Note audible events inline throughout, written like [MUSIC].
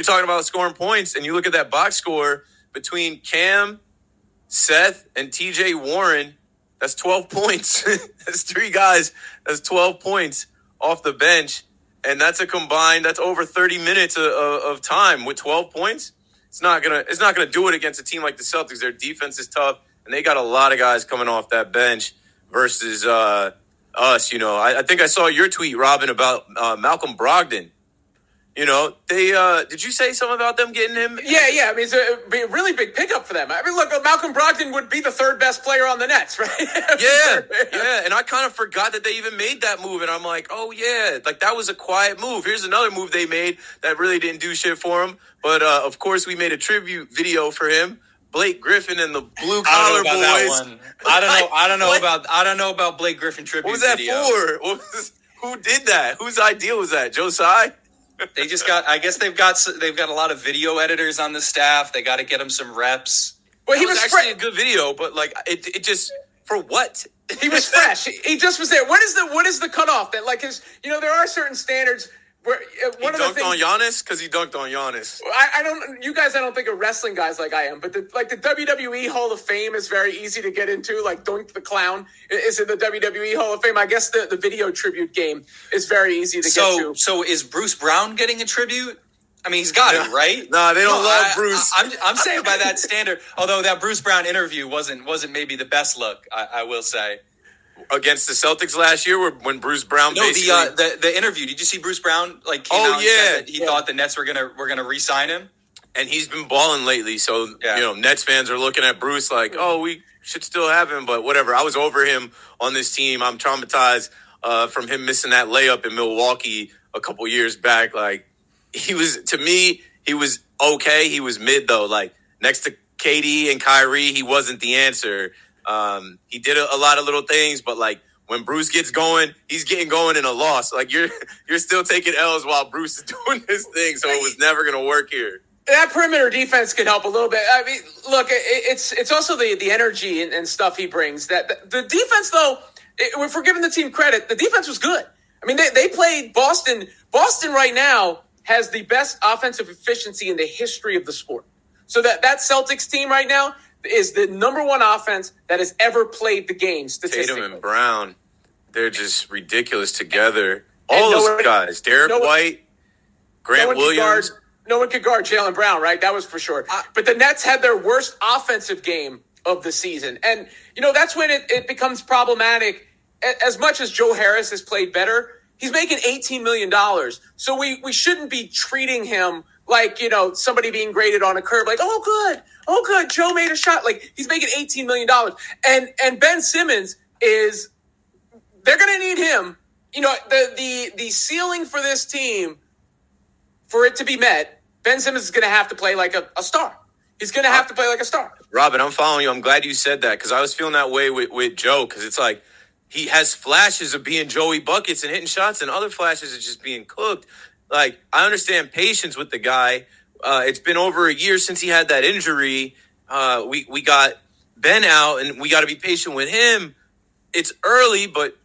you're talking about scoring points, and you look at that box score between Cam, Seth, and TJ Warren. That's 12 [LAUGHS] points. that's three guys. That's 12 points off the bench. And that's a combined, that's over 30 minutes of, of time with 12 points. It's not gonna, it's not gonna do it against a team like the Celtics. Their defense is tough, and they got a lot of guys coming off that bench versus uh, us. You know, I, I think I saw your tweet, Robin, about uh, Malcolm Brogdon you know, they uh did you say something about them getting him? Yeah, yeah. I mean, it's a, be a really big pickup for them. I mean, look, Malcolm Brogdon would be the third best player on the Nets, [LAUGHS] right? yeah, [LAUGHS] yeah. And I kind of forgot that they even made that move, and I'm like, oh yeah, like that was a quiet move. Here's another move they made that really didn't do shit for him. But uh, of course, we made a tribute video for him. Blake Griffin and the blue collar boys. I don't know. I don't know [LAUGHS] what? about. I don't know about Blake Griffin tribute. What was that video. for? Was, who did that? Whose idea was that? Joe Tsai? They just got. I guess they've got they've got a lot of video editors on the staff. They got to get them some reps. Well, he was, was actually a good video, but like it, it just for what? He was [LAUGHS] fresh. He just was there. What is the what is the cutoff that like his? You know, there are certain standards where, uh, one he dunked things, on Giannis because he dunked on Giannis. I, I, don't. You guys, I don't think are wrestling guys like I am. But the, like the WWE Hall of Fame is very easy to get into. Like Doink the Clown is in the WWE Hall of Fame. I guess the, the video tribute game is very easy to so, get to. So is Bruce Brown getting a tribute? I mean, he's got it, right? No, nah, they don't no, love I, Bruce. I, am I'm, I'm saying by that standard. Although that Bruce Brown interview wasn't wasn't maybe the best look, I, I will say against the Celtics last year, when Bruce Brown no the, uh, the the interview. Did you see Bruce Brown like? oh yeah, he yeah. thought the Nets were gonna were gonna re-sign him, and he's been balling lately. So yeah. you know, Nets fans are looking at Bruce like, oh, we should still have him, but whatever. I was over him on this team. I'm traumatized uh, from him missing that layup in Milwaukee a couple years back. Like he was to me, he was okay. He was mid though. Like next to KD and Kyrie, he wasn't the answer. Um, he did a, a, lot of little things, but like when Bruce gets going, he's getting going in a loss. Like you're [LAUGHS] you're still taking L's while Bruce is [LAUGHS] doing his thing, so it was never going to work here. That perimeter defense could help a little bit. I mean, look, it, it's it's also the the energy and, and stuff he brings. That the, the defense, though, it, if we're giving the team credit, the defense was good. I mean, they, they played Boston. Boston right now has the best offensive efficiency in the history of the sport. So that that Celtics team right now, is the number one offense that has ever played the game statistically. Tatum and Brown, they're just ridiculous together. All those one, guys, Derek no White, Grant no Williams. Guard, no one could guard Jaylen Brown, right? That was for sure. but the Nets had their worst offensive game of the season. And, you know, that's when it, it becomes problematic. As much as Joe Harris has played better, he's making $18 million. So we, we shouldn't be treating him like, you know, somebody being graded on a curve, like, oh, good oh good, Joe made a shot. Like he's making eighteen million dollars, and and Ben Simmons is they're going to need him. You know the the the ceiling for this team for it to be met. Ben Simmons is going to have to play like a, a star. He's going to have to play like a star. Robin, I'm following you. I'm glad you said that because I was feeling that way with, with Joe because it's like he has flashes of being Joey buckets and hitting shots, and other flashes of just being cooked. Like I understand patience with the guy, uh, it's been over a year since he had that injury. Uh, we we got Ben out, and we got to be patient with him. It's early, but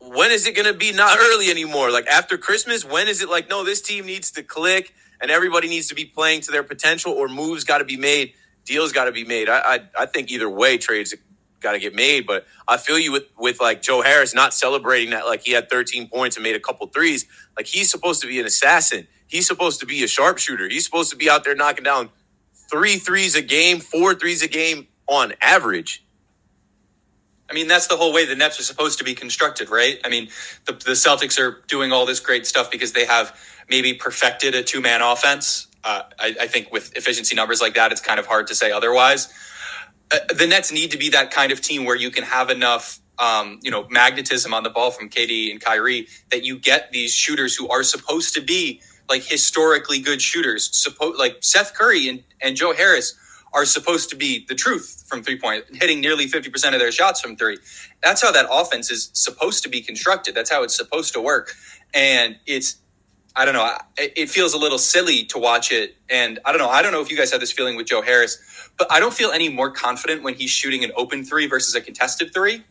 when is it going to be not early anymore? Like after Christmas, when is it like no, this team needs to click and everybody needs to be playing to their potential, or moves got to be made, deals got to be made. I, I I think either way, trades got to get made. But I feel you with with like Joe Harris not celebrating that like he had 13 points and made a couple threes. Like he's supposed to be an assassin. He's supposed to be a sharpshooter. He's supposed to be out there knocking down three threes a game, four threes a game on average. I mean, that's the whole way the Nets are supposed to be constructed, right? I mean, the, the Celtics are doing all this great stuff because they have maybe perfected a two man offense. Uh, I, I, think with efficiency numbers like that, it's kind of hard to say otherwise. Uh, the Nets need to be that kind of team where you can have enough, um, you know, magnetism on the ball from KD and Kyrie that you get these shooters who are supposed to be like historically good shooters. Suppo- like Seth Curry and, and Joe Harris are supposed to be the truth from three point, hitting nearly 50% of their shots from three. That's how that offense is supposed to be constructed. That's how it's supposed to work. And it's, I don't know, it feels a little silly to watch it. And I don't know, I don't know if you guys have this feeling with Joe Harris, but I don't feel any more confident when he's shooting an open three versus a contested three.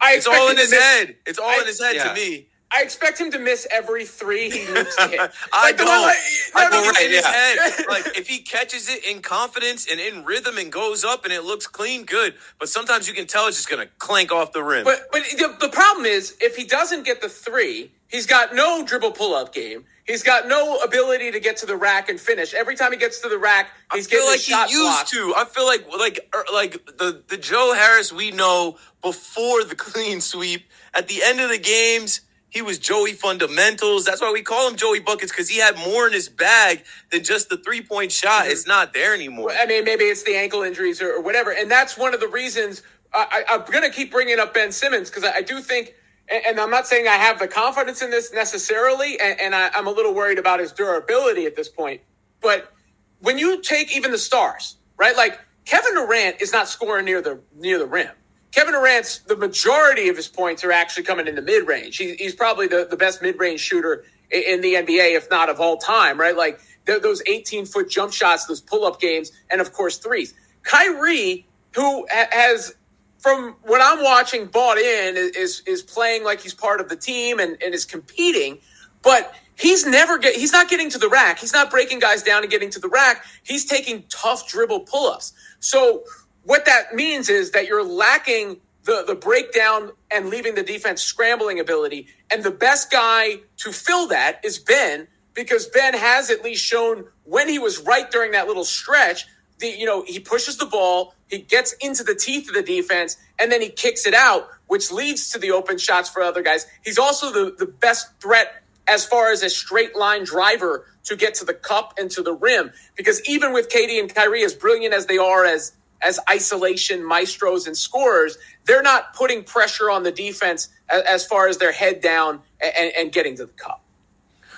I it's all in his head. It's all I, in his head yeah. to me. I expect him to miss every three he needs to hit. I Like the don't. one, like- I no, no, think it's right, in his yeah. head. [LAUGHS] Like if he catches it in confidence and in rhythm and goes up and it looks clean, good. But sometimes you can tell it's just gonna clank off the rim. But but the, the problem is if he doesn't get the three, he's got no dribble pull up game. He's got no ability to get to the rack and finish. Every time he gets to the rack, he's getting like shot he used blocked. to. I feel like like er, like the the Joe Harris we know before the [LAUGHS] clean sweep. At the end of the games, he was Joey fundamentals. That's why we call him Joey buckets because he had more in his bag than just the three point shot. Mm-hmm. It's not there anymore. I mean, maybe it's the ankle injuries or, or whatever, and that's one of the reasons I, I'm going to keep bringing up Ben Simmons because I, I do think, and, and I'm not saying I have the confidence in this necessarily, and, and I, I'm a little worried about his durability at this point. But when you take even the stars, right? Like Kevin Durant is not scoring near the near the rim. Kevin Durant's the majority of his points are actually coming in the mid range. He, he's probably the, the best mid range shooter in, in the NBA, if not of all time, right? Like th- those 18 foot jump shots, those pull up games, and of course threes. Kyrie, who ha- has, from what I'm watching, bought in, is is playing like he's part of the team and, and is competing, but he's never get he's not getting to the rack. He's not breaking guys down and getting to the rack. He's taking tough dribble pull ups. So what that means is that you're lacking the the breakdown and leaving the defense scrambling ability. And the best guy to fill that is Ben because Ben has at least shown when he was right during that little stretch. The, you know he pushes the ball, he gets into the teeth of the defense, and then he kicks it out, which leads to the open shots for other guys. He's also the the best threat as far as a straight line driver to get to the cup and to the rim. Because even with KD and Kyrie, as brilliant as they are as as isolation maestros and scorers, they're not putting pressure on the defense as, as far as their head down and, and getting to the cup.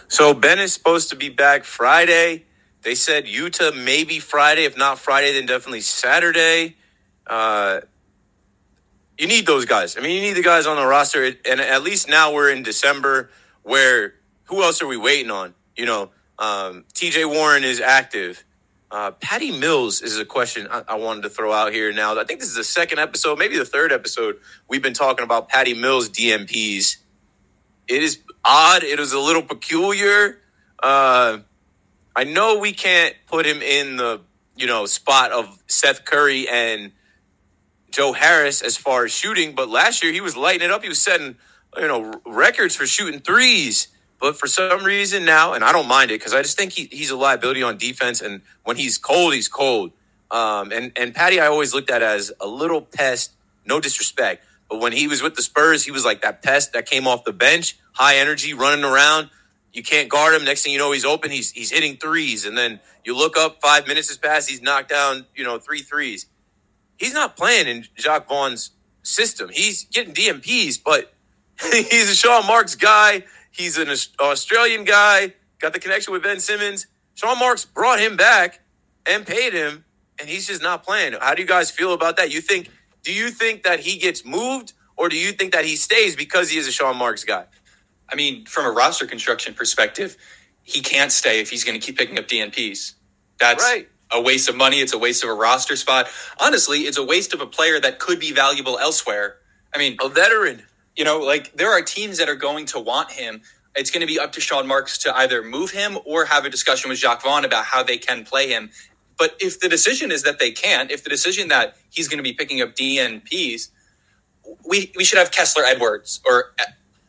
So Ben is supposed to be back Friday. They said Utah maybe Friday. If not Friday, then definitely Saturday. Uh, you need those guys. I mean, you need the guys on the roster. And at least now we're in December, where who else are we waiting on? You know, um, T.J. Warren is active. Uh, Patty Mills is a question I, I wanted to throw out here now. I think this is the second episode, maybe the third episode. We've been talking about Patty Mills DNPs. It is odd. It was a little peculiar. Uh, I know we can't put him in the you know spot of Seth Curry and Joe Harris as far as shooting, but last year he was lighting it up. He was setting you know records for shooting threes. But for some reason now, and I don't mind it because I just think he, he's a liability on defense. And when he's cold, he's cold. Um, and and Patty, I always looked at as a little pest. No disrespect, but when he was with the Spurs, he was like that pest that came off the bench, high energy, running around. You can't guard him. Next thing you know, he's open. He's he's hitting threes, and then you look up. Five minutes has passed. He's knocked down. You know, three threes. He's not playing in Jacques Vaughn's system. He's getting DNPs, but [LAUGHS] he's a Sean Marks guy. He's an Australian guy. Got the connection with Ben Simmons. Sean Marks brought him back and paid him, and he's just not playing. How do you guys feel about that? You think? Do you think that he gets moved, or do you think that he stays because he is a Sean Marks guy? I mean, from a roster construction perspective, he can't stay if he's going to keep picking up DNPs. That's Right. a waste of money. It's a waste of a roster spot. Honestly, it's a waste of a player that could be valuable elsewhere. I mean, A veteran. You know, like there are teams that are going to want him. It's going to be up to Sean Marks to either move him or have a discussion with Jacques Vaughn about how they can play him. But if the decision is that they can't, if the decision that he's going to be picking up DNPs, we we should have Kessler Edwards or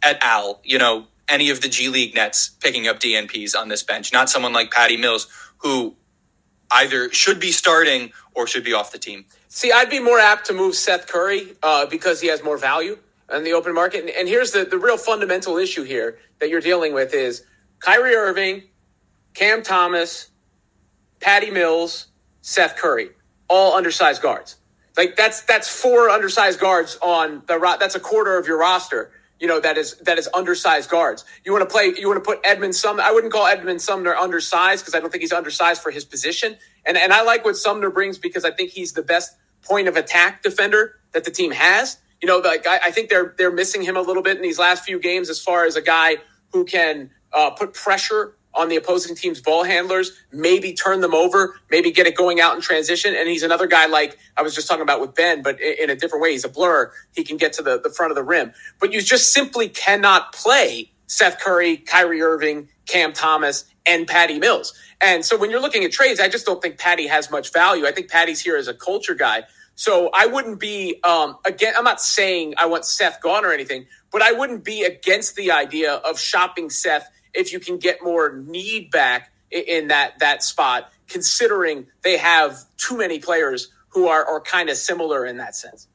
et al. You know, any of the G League Nets picking up DNPs on this bench, not someone like Patty Mills who either should be starting or should be off the team. See, I'd be more apt to move Seth Curry uh, because he has more value in the open market. And, and here's the, the real fundamental issue here that you're dealing with is Kyrie Irving, Cam Thomas, Patty Mills, Seth Curry, all undersized guards. Like that's that's four undersized guards on the ro- that's a quarter of your roster. You know that is that is undersized guards. You want to play. You want to put Edmund Sumner. I wouldn't call Edmund Sumner undersized because I don't think he's undersized for his position. And and I like what Sumner brings because I think he's the best point of attack defender that the team has. You know, like I, I think they're they're missing him a little bit in these last few games as far as a guy who can uh, put pressure on the opposing team's ball handlers, maybe turn them over, maybe get it going out in transition. And he's another guy like I was just talking about with Ben, but in, a different way. He's a blur. He can get to the, the front of the rim. But you just simply cannot play Seth Curry, Kyrie Irving, Cam Thomas, and Patty Mills. And so when you're looking at trades, I just don't think Patty has much value. I think Patty's here as a culture guy. So I wouldn't be um, again. I'm not saying I want Seth gone or anything, but I wouldn't be against the idea of shopping Seth if you can get more need back in that that spot, considering they have too many players who are, are kind of similar in that sense.